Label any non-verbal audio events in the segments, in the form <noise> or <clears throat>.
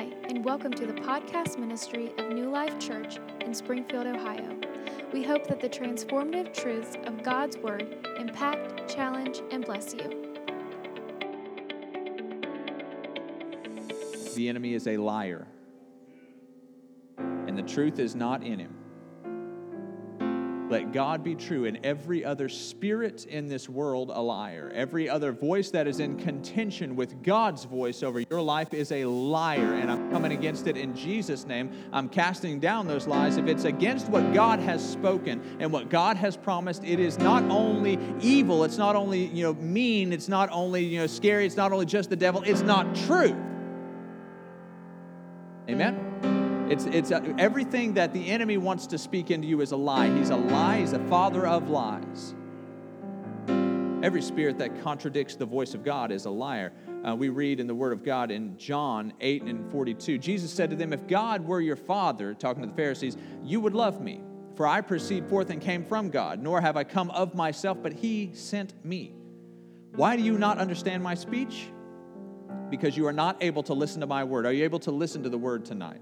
Hi, and welcome to the podcast ministry of New Life Church in Springfield, Ohio. We hope that the transformative truths of God's Word impact, challenge, and bless you. The enemy is a liar, and the truth is not in him. Let God be true, and every other spirit in this world a liar. Every other voice that is in contention with God's voice over your life is a liar, and I'm coming against it in Jesus' name. I'm casting down those lies. If it's against what God has spoken and what God has promised, it is not only evil, it's not only you know mean, it's not only you know scary, it's not only just the devil, it's not true. Amen. It's, it's uh, everything that the enemy wants to speak into you is a lie. He's a lie, he's a father of lies. Every spirit that contradicts the voice of God is a liar. Uh, we read in the Word of God in John 8 and 42. Jesus said to them, If God were your Father, talking to the Pharisees, you would love me. For I proceed forth and came from God, nor have I come of myself, but He sent me. Why do you not understand my speech? Because you are not able to listen to my word. Are you able to listen to the word tonight?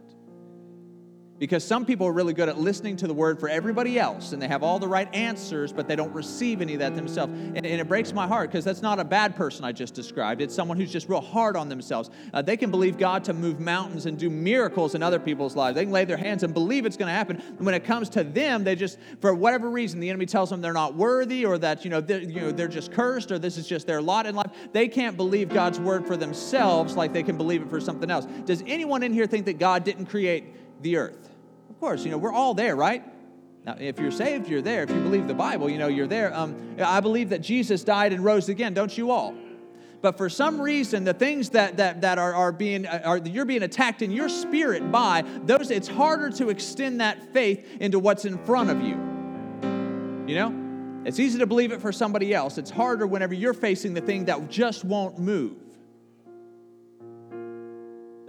Because some people are really good at listening to the word for everybody else and they have all the right answers, but they don't receive any of that themselves. And, and it breaks my heart because that's not a bad person I just described. It's someone who's just real hard on themselves. Uh, they can believe God to move mountains and do miracles in other people's lives. They can lay their hands and believe it's going to happen. And when it comes to them, they just, for whatever reason, the enemy tells them they're not worthy or that, you know, they're, you know, they're just cursed or this is just their lot in life. They can't believe God's word for themselves like they can believe it for something else. Does anyone in here think that God didn't create the earth? Of course, you know, we're all there, right? Now, if you're saved, you're there. If you believe the Bible, you know, you're there. Um, I believe that Jesus died and rose again, don't you all? But for some reason, the things that, that, that are, are being, are, you're being attacked in your spirit by, those, it's harder to extend that faith into what's in front of you. You know? It's easy to believe it for somebody else. It's harder whenever you're facing the thing that just won't move.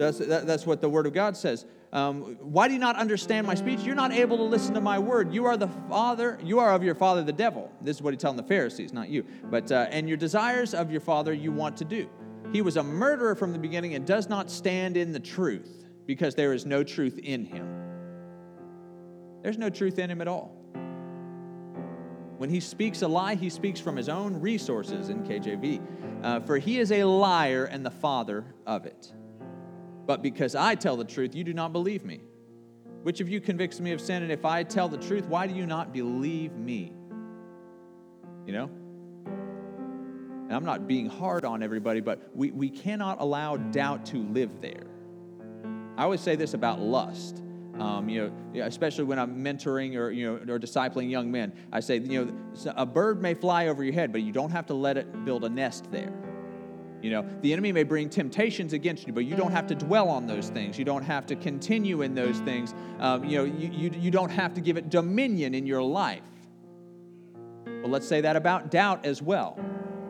That's, that, that's what the Word of God says. Um, why do you not understand my speech? You're not able to listen to my word. You are the father, you are of your father the devil. This is what he's telling the Pharisees, not you. But uh, and your desires of your father you want to do. He was a murderer from the beginning and does not stand in the truth, because there is no truth in him. There's no truth in him at all. When he speaks a lie, he speaks from his own resources in KJV. Uh, for he is a liar and the father of it. But because I tell the truth, you do not believe me. Which of you convicts me of sin? And if I tell the truth, why do you not believe me? You know? And I'm not being hard on everybody, but we, we cannot allow doubt to live there. I always say this about lust. Um, you know, especially when I'm mentoring or you know or discipling young men, I say, you know, a bird may fly over your head, but you don't have to let it build a nest there. You know, the enemy may bring temptations against you, but you don't have to dwell on those things. You don't have to continue in those things. Um, you know, you, you, you don't have to give it dominion in your life. Well, let's say that about doubt as well,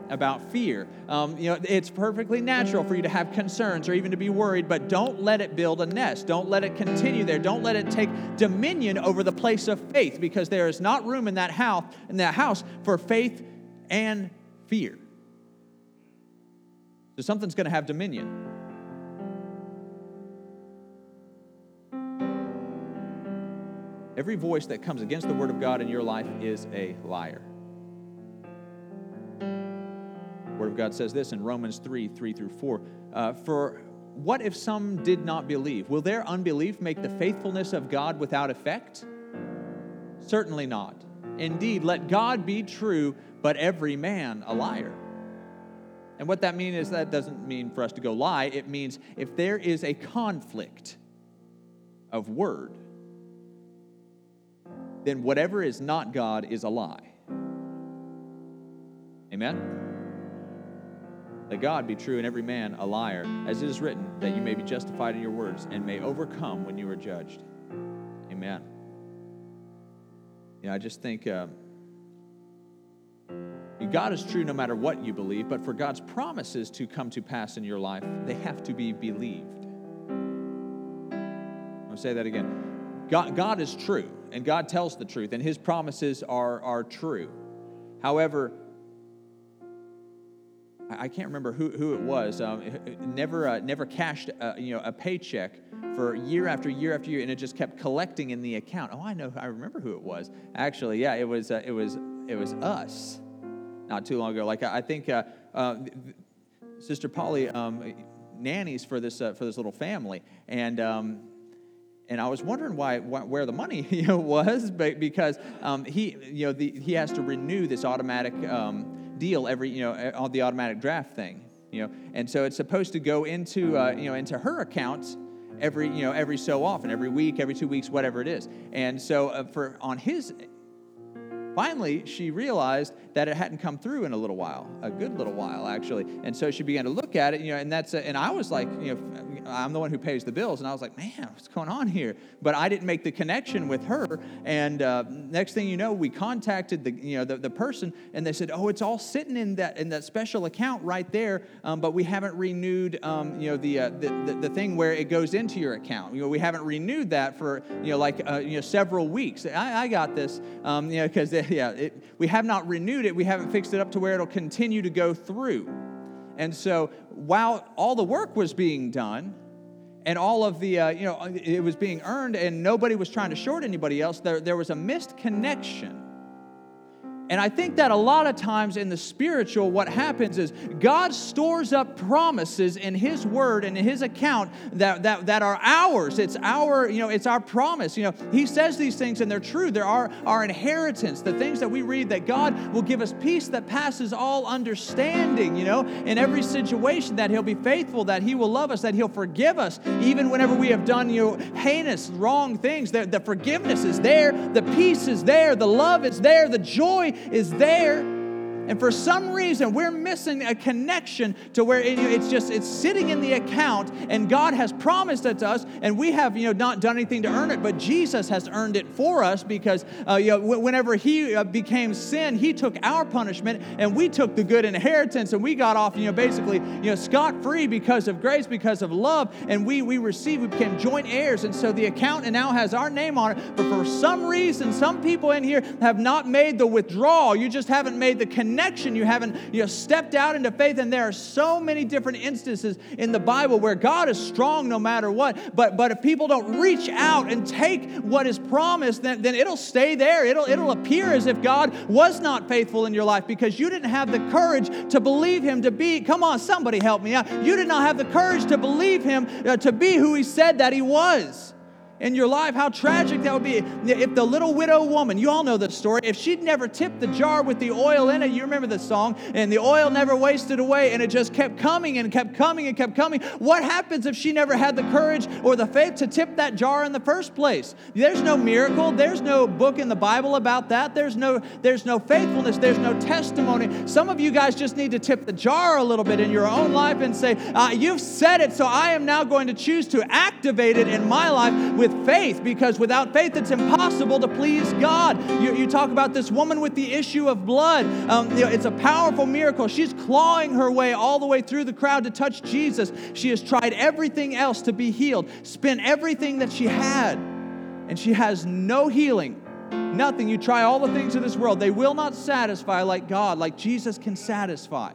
about fear. Um, you know, it's perfectly natural for you to have concerns or even to be worried, but don't let it build a nest. Don't let it continue there. Don't let it take dominion over the place of faith, because there is not room in that house in that house for faith and fear. So something's going to have dominion. Every voice that comes against the word of God in your life is a liar. Word of God says this in Romans 3 3 through 4. Uh, For what if some did not believe? Will their unbelief make the faithfulness of God without effect? Certainly not. Indeed, let God be true, but every man a liar. And what that means is that doesn't mean for us to go lie. It means if there is a conflict of word, then whatever is not God is a lie. Amen? Let God be true and every man a liar, as it is written, that you may be justified in your words and may overcome when you are judged. Amen. Yeah, I just think. Uh, God is true no matter what you believe, but for God's promises to come to pass in your life, they have to be believed. I'll say that again. God, God is true, and God tells the truth, and His promises are, are true. However, I can't remember who, who it was, um, never, uh, never cashed uh, you know, a paycheck for year after year after year, and it just kept collecting in the account. Oh, I know, I remember who it was. Actually, yeah, it was, uh, it was, it was us not too long ago. Like, I think uh, uh, Sister Polly um, nannies for this, uh, for this little family, and um, and I was wondering why, where the money <laughs> you know, was, but because um, he you know the, he has to renew this automatic um, deal every, you know, on the automatic draft thing, you know. And so it's supposed to go into, uh, you know, into her account every, you know, every so often, every week, every two weeks, whatever it is. And so uh, for on his Finally, she realized that it hadn't come through in a little while, a good little while actually. And so she began to look at it, you know, and that's a, and I was like, you know, I'm the one who pays the bills, and I was like, man, what's going on here? But I didn't make the connection with her. And uh, next thing you know, we contacted the you know the, the person, and they said, oh, it's all sitting in that in that special account right there, um, but we haven't renewed um, you know the, uh, the, the, the thing where it goes into your account. You know, we haven't renewed that for you know like uh, you know several weeks. I, I got this, um, you know, because yeah, it, we have not renewed it. We haven't fixed it up to where it'll continue to go through. And so while all the work was being done, and all of the, uh, you know, it was being earned, and nobody was trying to short anybody else, there, there was a missed connection and I think that a lot of times in the spiritual, what happens is God stores up promises in His Word and in His account that, that, that are ours. It's our, you know, it's our promise. You know, He says these things and they're true. They're our, our inheritance. The things that we read that God will give us peace that passes all understanding, you know, in every situation, that He'll be faithful, that He will love us, that He'll forgive us, even whenever we have done, you know, heinous, wrong things. The, the forgiveness is there, the peace is there, the love is there, the joy is there and for some reason, we're missing a connection to where it, it's just it's sitting in the account, and God has promised it to us, and we have you know not done anything to earn it, but Jesus has earned it for us because uh, you know, whenever He uh, became sin, He took our punishment, and we took the good inheritance, and we got off you know basically you know scot free because of grace, because of love, and we we received, we became joint heirs, and so the account now has our name on it. But for some reason, some people in here have not made the withdrawal. You just haven't made the connection connection. You haven't you know, stepped out into faith. And there are so many different instances in the Bible where God is strong no matter what. But, but if people don't reach out and take what is promised, then, then it'll stay there. It'll, it'll appear as if God was not faithful in your life because you didn't have the courage to believe Him to be. Come on, somebody help me out. You did not have the courage to believe Him uh, to be who He said that He was in your life, how tragic that would be. If the little widow woman, you all know the story, if she'd never tipped the jar with the oil in it, you remember the song, and the oil never wasted away and it just kept coming and kept coming and kept coming. What happens if she never had the courage or the faith to tip that jar in the first place? There's no miracle. There's no book in the Bible about that. There's no, there's no faithfulness. There's no testimony. Some of you guys just need to tip the jar a little bit in your own life and say, uh, You've said it, so I am now going to choose to activate it in my life with with faith because without faith it's impossible to please God. You, you talk about this woman with the issue of blood. Um, you know, it's a powerful miracle. She's clawing her way all the way through the crowd to touch Jesus. She has tried everything else to be healed, spent everything that she had, and she has no healing. Nothing. You try all the things of this world, they will not satisfy like God, like Jesus can satisfy.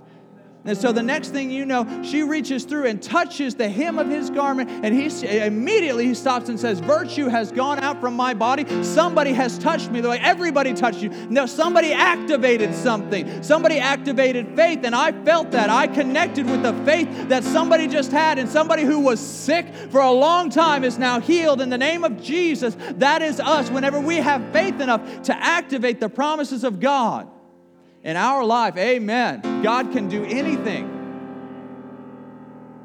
And so the next thing you know, she reaches through and touches the hem of his garment, and he immediately he stops and says, "Virtue has gone out from my body. Somebody has touched me. The way everybody touched you. No, somebody activated something. Somebody activated faith, and I felt that. I connected with the faith that somebody just had, and somebody who was sick for a long time is now healed in the name of Jesus. That is us. Whenever we have faith enough to activate the promises of God." In our life, amen, God can do anything.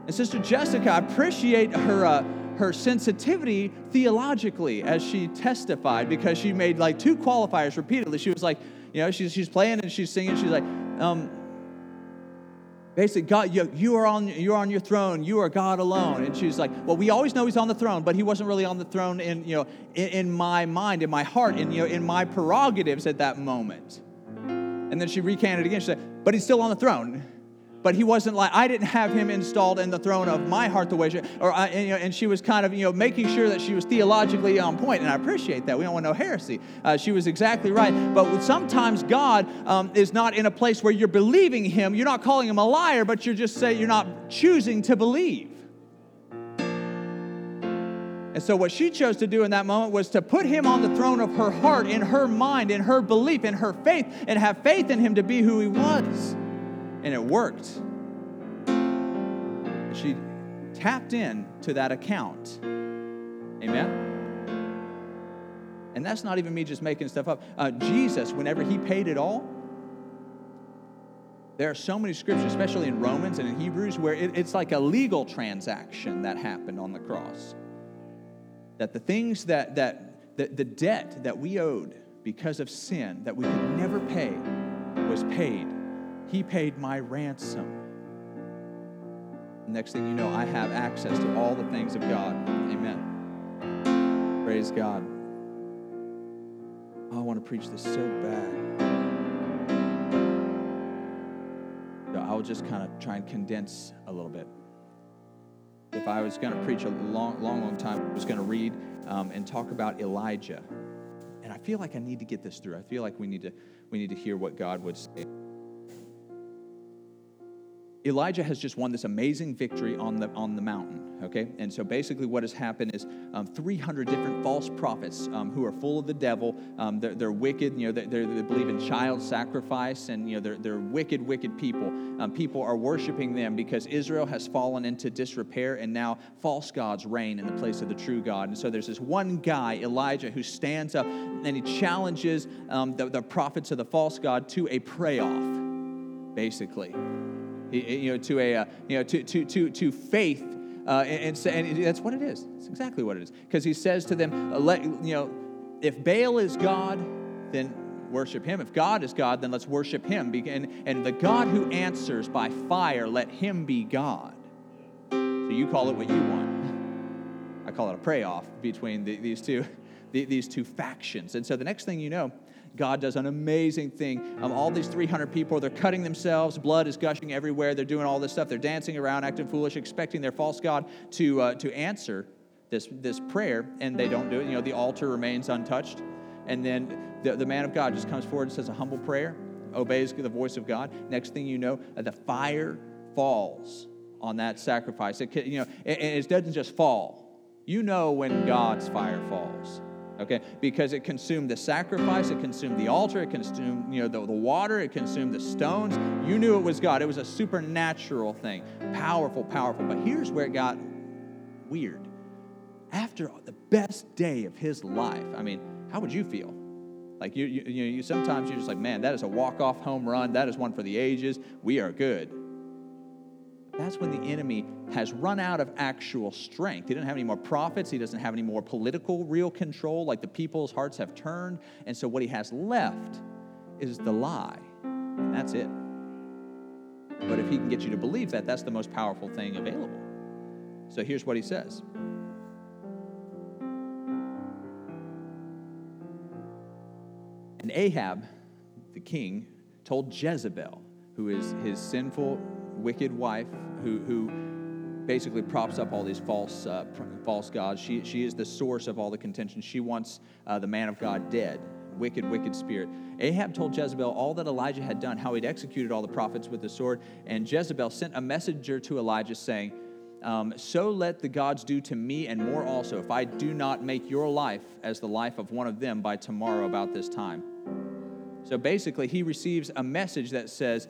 And Sister Jessica, I appreciate her. Uh, her sensitivity theologically as she testified because she made like two qualifiers repeatedly. She was like, you know, she's, she's playing and she's singing. She's like, um, basically, God, you, you, are on, you are on your throne. You are God alone. And she's like, well, we always know he's on the throne, but he wasn't really on the throne in, you know, in, in my mind, in my heart, in, you know, in my prerogatives at that moment. And then she recanted again. She said, But he's still on the throne. but he wasn't like I didn't have him installed in the throne of my heart the way she, or I, and, you know, and she was kind of you know making sure that she was theologically on point, and I appreciate that. We don't want no heresy. Uh, she was exactly right. But sometimes God um, is not in a place where you're believing Him. You're not calling Him a liar, but you're just saying you're not choosing to believe. And so, what she chose to do in that moment was to put him on the throne of her heart, in her mind, in her belief, in her faith, and have faith in him to be who he was and it worked. She tapped in to that account. Amen? And that's not even me just making stuff up. Uh, Jesus, whenever he paid it all, there are so many scriptures, especially in Romans and in Hebrews, where it, it's like a legal transaction that happened on the cross. That the things that, that the, the debt that we owed because of sin that we could never pay was paid he paid my ransom. Next thing you know, I have access to all the things of God. Amen. Praise God. Oh, I want to preach this so bad. I'll just kind of try and condense a little bit. If I was going to preach a long, long, long time, I was going to read um, and talk about Elijah. And I feel like I need to get this through. I feel like we need to, we need to hear what God would say. Elijah has just won this amazing victory on the, on the mountain, okay? And so basically, what has happened is um, 300 different false prophets um, who are full of the devil. Um, they're, they're, wicked, you know, they believe in child sacrifice, and, you know, they're, they're wicked, wicked people. Um, people are worshiping them because Israel has fallen into disrepair, and now false gods reign in the place of the true God. And so there's this one guy, Elijah, who stands up and he challenges um, the, the prophets of the false God to a pray off, basically you know, to a, uh, you know, to, to, to, to faith. Uh, and, and, and, that's what it is. It's exactly what it is. Because he says to them, uh, let, you know, if Baal is God, then worship him. If God is God, then let's worship him. And, and the God who answers by fire, let him be God. So you call it what you want. I call it a pray off between the, these, two, <laughs> the, these two factions. And so the next thing you know, God does an amazing thing. Um, all these 300 people, they're cutting themselves, blood is gushing everywhere, they're doing all this stuff, they're dancing around, acting foolish, expecting their false God to, uh, to answer this, this prayer, and they don't do it. You know, the altar remains untouched. And then the, the man of God just comes forward and says a humble prayer, obeys the voice of God. Next thing you know, uh, the fire falls on that sacrifice. It, you know, and it doesn't just fall. You know when God's fire falls okay? Because it consumed the sacrifice, it consumed the altar, it consumed you know the, the water, it consumed the stones. You knew it was God. It was a supernatural thing, powerful, powerful. But here's where it got weird. After the best day of his life, I mean, how would you feel? Like you, you, you, you sometimes you're just like, man, that is a walk-off home run. That is one for the ages. We are good that's when the enemy has run out of actual strength. He doesn't have any more prophets. He doesn't have any more political real control. Like the people's hearts have turned. And so what he has left is the lie. And that's it. But if he can get you to believe that, that's the most powerful thing available. So here's what he says. And Ahab, the king, told Jezebel, who is his sinful wicked wife who, who basically props up all these false, uh, false gods. She, she is the source of all the contention. She wants uh, the man of God dead. Wicked, wicked spirit. Ahab told Jezebel all that Elijah had done, how he'd executed all the prophets with the sword. And Jezebel sent a messenger to Elijah saying, um, So let the gods do to me and more also, if I do not make your life as the life of one of them by tomorrow about this time. So basically, he receives a message that says,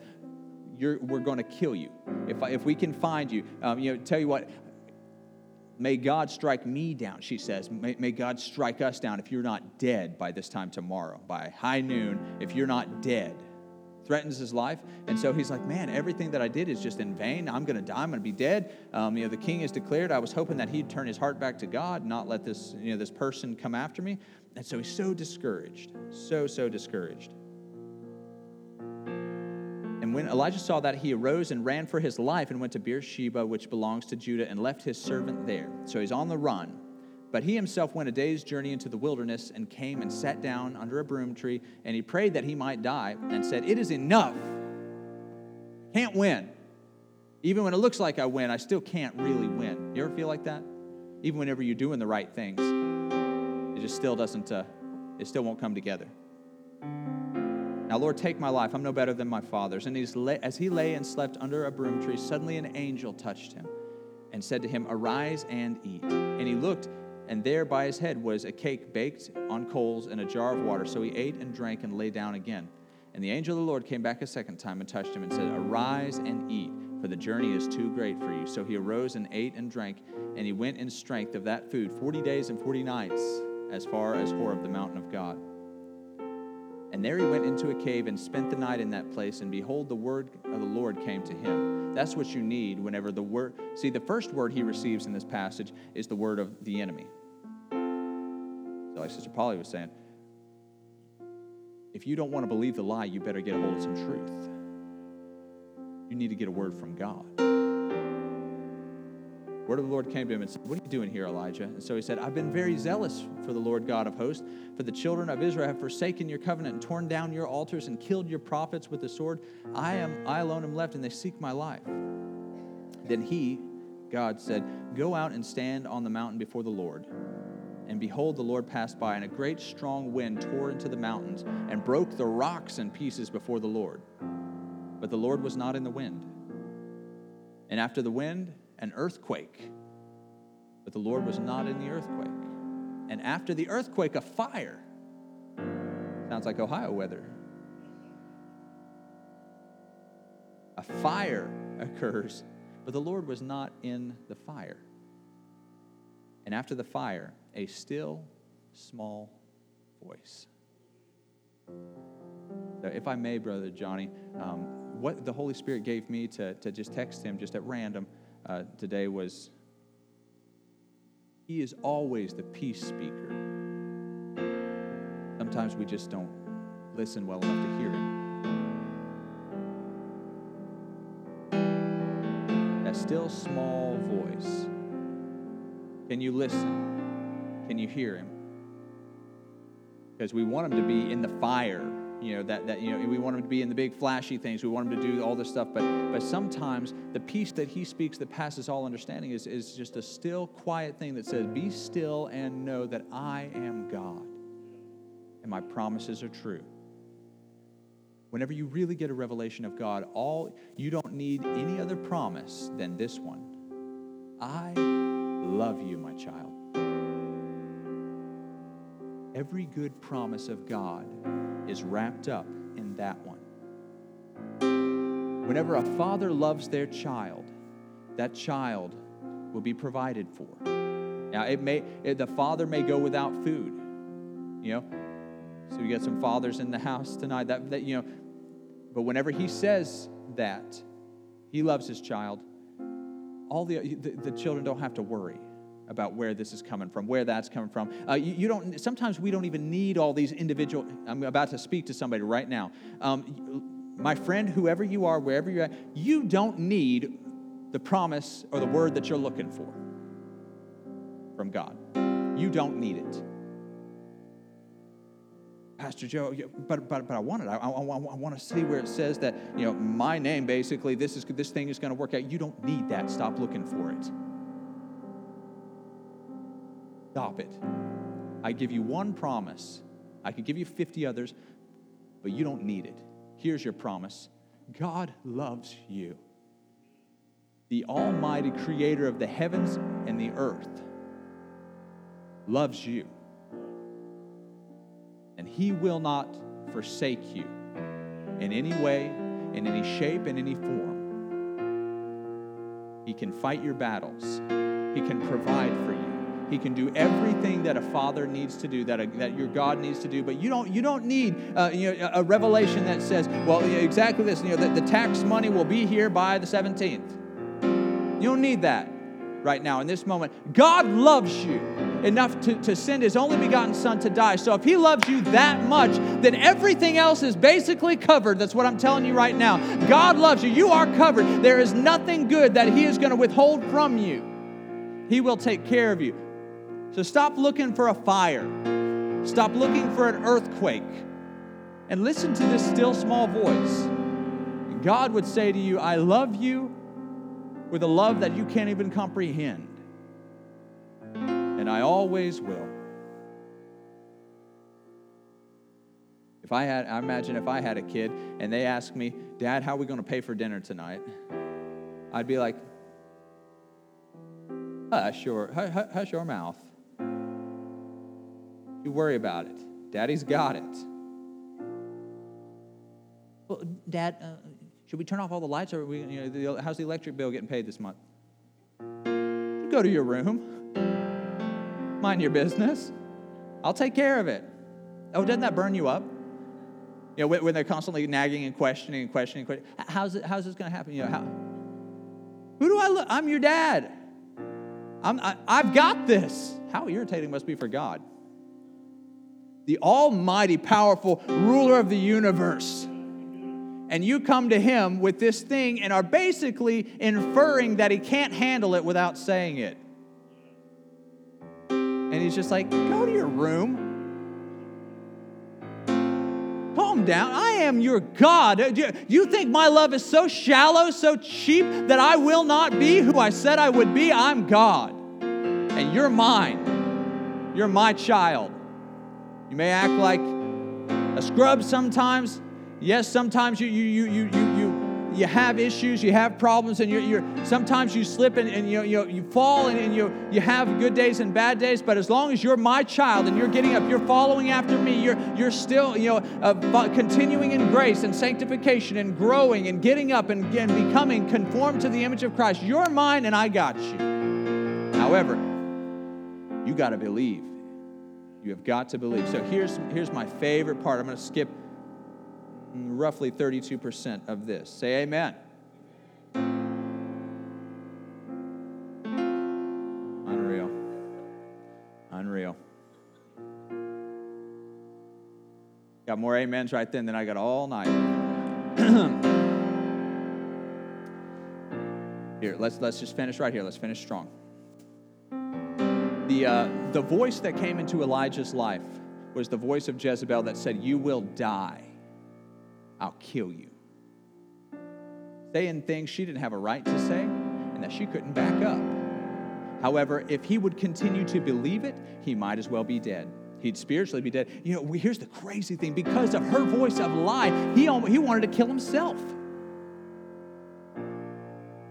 we're going to kill you. If, I, if we can find you, um, you know, tell you what, may God strike me down, she says. May, may God strike us down if you're not dead by this time tomorrow, by high noon, if you're not dead. Threatens his life. And so he's like, man, everything that I did is just in vain. I'm going to die. I'm going to be dead. Um, you know, the king has declared. I was hoping that he'd turn his heart back to God, not let this, you know, this person come after me. And so he's so discouraged, so, so discouraged. And when Elijah saw that, he arose and ran for his life and went to Beersheba, which belongs to Judah, and left his servant there. So he's on the run. But he himself went a day's journey into the wilderness and came and sat down under a broom tree, and he prayed that he might die, and said, It is enough. Can't win. Even when it looks like I win, I still can't really win. You ever feel like that? Even whenever you're doing the right things, it just still doesn't, uh, it still won't come together. Now, Lord, take my life. I'm no better than my father's. And as he lay and slept under a broom tree, suddenly an angel touched him and said to him, Arise and eat. And he looked, and there by his head was a cake baked on coals and a jar of water. So he ate and drank and lay down again. And the angel of the Lord came back a second time and touched him and said, Arise and eat, for the journey is too great for you. So he arose and ate and drank, and he went in strength of that food forty days and forty nights, as far as Horeb, the mountain of God. And there he went into a cave and spent the night in that place. And behold, the word of the Lord came to him. That's what you need whenever the word. See, the first word he receives in this passage is the word of the enemy. So, like Sister Polly was saying, if you don't want to believe the lie, you better get a hold of some truth. You need to get a word from God. Word of the Lord came to him and said, What are you doing here, Elijah? And so he said, I've been very zealous for the Lord God of hosts. For the children of Israel have forsaken your covenant and torn down your altars and killed your prophets with the sword. I am I alone am left, and they seek my life. Then he, God, said, Go out and stand on the mountain before the Lord. And behold, the Lord passed by, and a great strong wind tore into the mountains and broke the rocks in pieces before the Lord. But the Lord was not in the wind. And after the wind, an earthquake. But the Lord was not in the earthquake. And after the earthquake, a fire. Sounds like Ohio weather. A fire occurs, but the Lord was not in the fire. And after the fire, a still small voice. So if I may, Brother Johnny, um, what the Holy Spirit gave me to, to just text him just at random uh, today was He is always the peace speaker. Sometimes we just don't listen well enough to hear Him. That still small voice. Can you listen? Can you hear Him? Because we want Him to be in the fire you know that, that you know we want him to be in the big flashy things. We want him to do all this stuff. But but sometimes the peace that he speaks that passes all understanding is, is just a still quiet thing that says be still and know that i am god and my promises are true. Whenever you really get a revelation of god all you don't need any other promise than this one. I love you my child. Every good promise of god is wrapped up in that one. Whenever a father loves their child, that child will be provided for. Now, it may it, the father may go without food, you know. So we got some fathers in the house tonight. That, that you know, but whenever he says that, he loves his child. All the, the, the children don't have to worry about where this is coming from, where that's coming from. Uh, you, you, don't. Sometimes we don't even need all these individual. I'm about to speak to somebody right now. Um, my friend, whoever you are, wherever you're at, you don't need the promise or the word that you're looking for from God. You don't need it. Pastor Joe, but, but, but I want it. I, I, I, want to see where it says that, you know, my name basically, this, is, this thing is going to work out. You don't need that. Stop looking for it. Stop it. I give you one promise. I could give you 50 others, but you don't need it. Here's your promise God loves you. The Almighty Creator of the heavens and the earth loves you. And He will not forsake you in any way, in any shape, in any form. He can fight your battles, He can provide for. He can do everything that a father needs to do, that, a, that your God needs to do. But you don't, you don't need uh, you know, a revelation that says, well, exactly this, you know, that the tax money will be here by the 17th. You don't need that right now in this moment. God loves you enough to, to send his only begotten son to die. So if he loves you that much, then everything else is basically covered. That's what I'm telling you right now. God loves you. You are covered. There is nothing good that he is going to withhold from you. He will take care of you. So stop looking for a fire. Stop looking for an earthquake. And listen to this still small voice. God would say to you, I love you with a love that you can't even comprehend. And I always will. If I had, I imagine if I had a kid and they asked me, Dad, how are we going to pay for dinner tonight? I'd be like, hush your, hush your mouth. You worry about it. Daddy's got it. Well, Dad, uh, should we turn off all the lights? Or we, you know, the, how's the electric bill getting paid this month? Go to your room. Mind your business. I'll take care of it. Oh, doesn't that burn you up? You know, when, they're constantly nagging and questioning and questioning, questioning how's, it, how's this going to happen? You know, how, who do I look? I'm your dad. I'm, I, I've got this. How irritating must be for God the almighty, powerful ruler of the universe. And you come to him with this thing and are basically inferring that he can't handle it without saying it. And he's just like, go to your room. Calm down. I am your God. Uh, you think my love is so shallow, so cheap, that I will not be who I said I would be? I'm God. And you're mine. You're my child. You may act like a scrub sometimes. Yes, sometimes you, you, you, you, you, you, you have issues, you have problems, and you're, you're sometimes you slip and, and you, you, you fall and, and you, you have good days and bad days. But as long as you're my child and you're getting up, you're following after me, you're, you're still you know, uh, continuing in grace and sanctification and growing and getting up and, and becoming conformed to the image of Christ. You're mine and I got you. However, you got to believe you have got to believe. So here's, here's my favorite part. I'm going to skip roughly 32% of this. Say amen. Unreal. Unreal. Got more amens right then than I got all night. <clears throat> here, let's, let's just finish right here. Let's finish strong the, uh, the voice that came into Elijah's life was the voice of Jezebel that said, You will die. I'll kill you. Saying things she didn't have a right to say and that she couldn't back up. However, if he would continue to believe it, he might as well be dead. He'd spiritually be dead. You know, here's the crazy thing because of her voice of lie, he, he wanted to kill himself.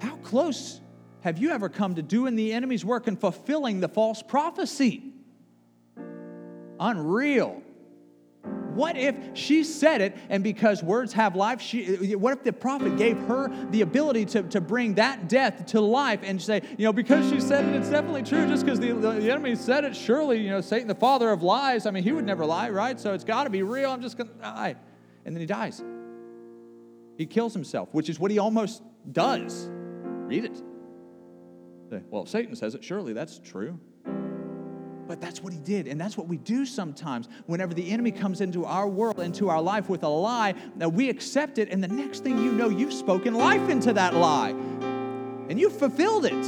How close have you ever come to doing the enemy's work and fulfilling the false prophecy? Unreal. What if she said it, and because words have life, she, what if the prophet gave her the ability to, to bring that death to life and say, you know, because she said it, it's definitely true. Just because the, the enemy said it, surely, you know, Satan, the father of lies, I mean, he would never lie, right? So it's got to be real. I'm just going to die. And then he dies. He kills himself, which is what he almost does. Read it. Well, if Satan says it, surely that's true. But that's what he did. And that's what we do sometimes whenever the enemy comes into our world, into our life with a lie, that we accept it, and the next thing you know, you've spoken life into that lie. And you've fulfilled it.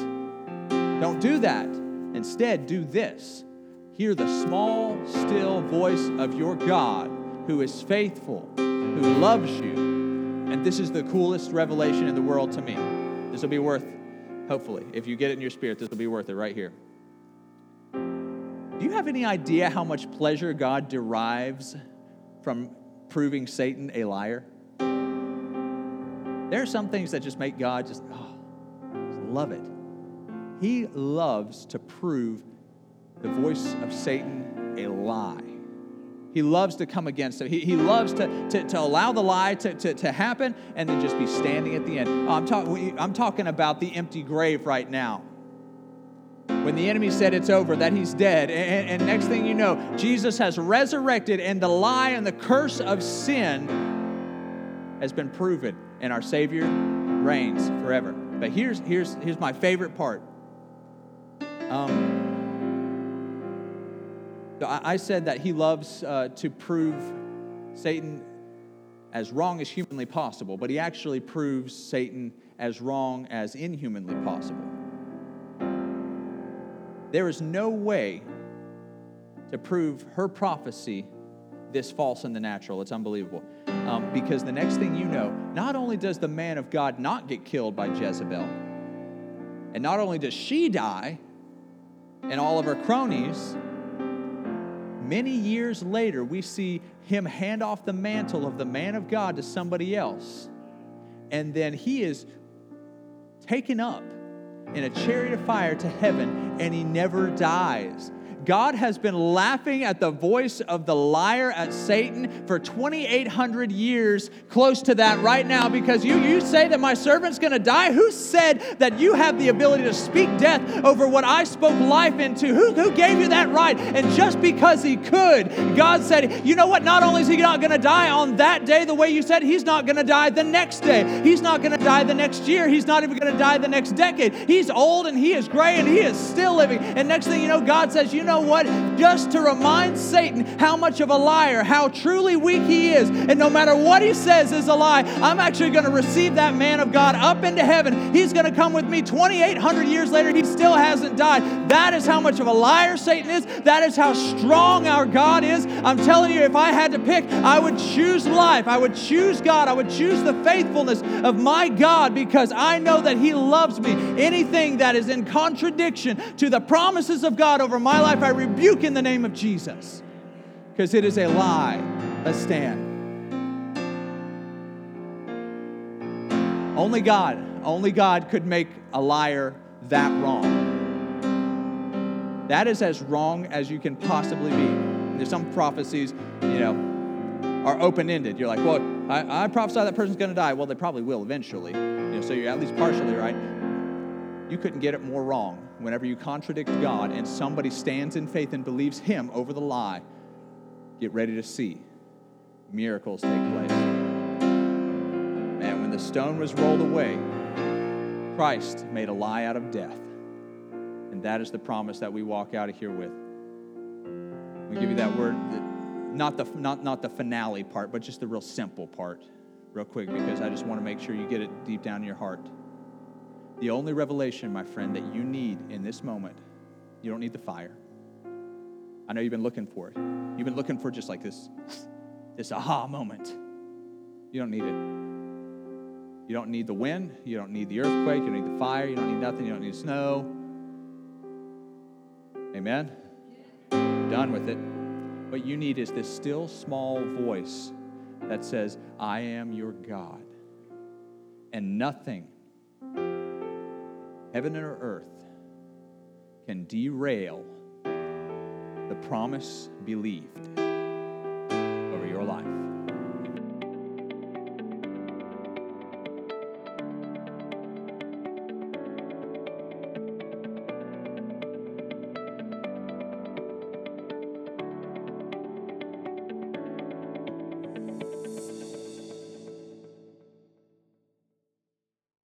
Don't do that. Instead, do this. Hear the small, still voice of your God who is faithful, who loves you. And this is the coolest revelation in the world to me. This will be worth Hopefully, if you get it in your spirit, this will be worth it right here. Do you have any idea how much pleasure God derives from proving Satan a liar? There are some things that just make God just, oh, just love it. He loves to prove the voice of Satan a lie. He loves to come against it. He, he loves to, to, to allow the lie to, to, to happen and then just be standing at the end. Oh, I'm, talk, I'm talking about the empty grave right now. When the enemy said it's over, that he's dead. And, and next thing you know, Jesus has resurrected, and the lie and the curse of sin has been proven, and our Savior reigns forever. But here's, here's, here's my favorite part. Um, I, said that he loves uh, to prove Satan as wrong as humanly possible, but he actually proves Satan as wrong as inhumanly possible. There is no way to prove her prophecy this false in the natural. It's unbelievable. Um, because the next thing you know, not only does the man of God not get killed by Jezebel, And not only does she die and all of her cronies, many years later, we see him hand off the mantle of the man of God to somebody else. And then he is taken up in a chariot of fire to heaven, and he never dies. God has been laughing at the voice of the liar at Satan for 2,800 years, close to that right now, because you, you say that my servant's gonna die. Who said that you have the ability to speak death over what I spoke life into? Who, who gave you that right? And just because he could, God said, you know what? Not only is he not gonna die on that day the way you said, he's not gonna die the next day. He's not gonna die the next year. He's not even gonna die the next decade. He's old and he is gray and he is still living. And next thing you know, God says, you know, know what? Just to remind Satan how much of a liar, how truly weak he is. And no matter what he says is a lie, I'm actually going to receive that man of God up into heaven. He's going to come with me 2,800 years later. He still hasn't died. That is how much of a liar Satan is. That is how strong our God is. I'm telling you, if I had to pick, I would choose life. I would choose God. I would choose the faithfulness of my God because I know that he loves me. Anything that is in contradiction to the promises of God over my life, I rebuke in the name of Jesus because it is a lie. Let's stand. Only God, only God could make a liar that wrong. That is as wrong as you can possibly be. There's some prophecies, you know, are open ended. You're like, well, I, I prophesy that person's going to die. Well, they probably will eventually. You know, so you're at least partially right. You couldn't get it more wrong whenever you contradict God and somebody stands in faith and believes Him over the lie, get ready to see miracles take place. And when the stone was rolled away, Christ made a lie out of death. And that is the promise that we walk out of here with. We give you that word, not the, not, not the finale part, but just the real simple part, real quick, because I just want to make sure you get it deep down in your heart. The only revelation, my friend, that you need in this moment, you don't need the fire. I know you've been looking for it. You've been looking for just like this, this aha moment. You don't need it. You don't need the wind. You don't need the earthquake. You don't need the fire. You don't need nothing. You don't need snow. Amen? Done with it. What you need is this still small voice that says, I am your God. And nothing heaven or earth can derail the promise believed.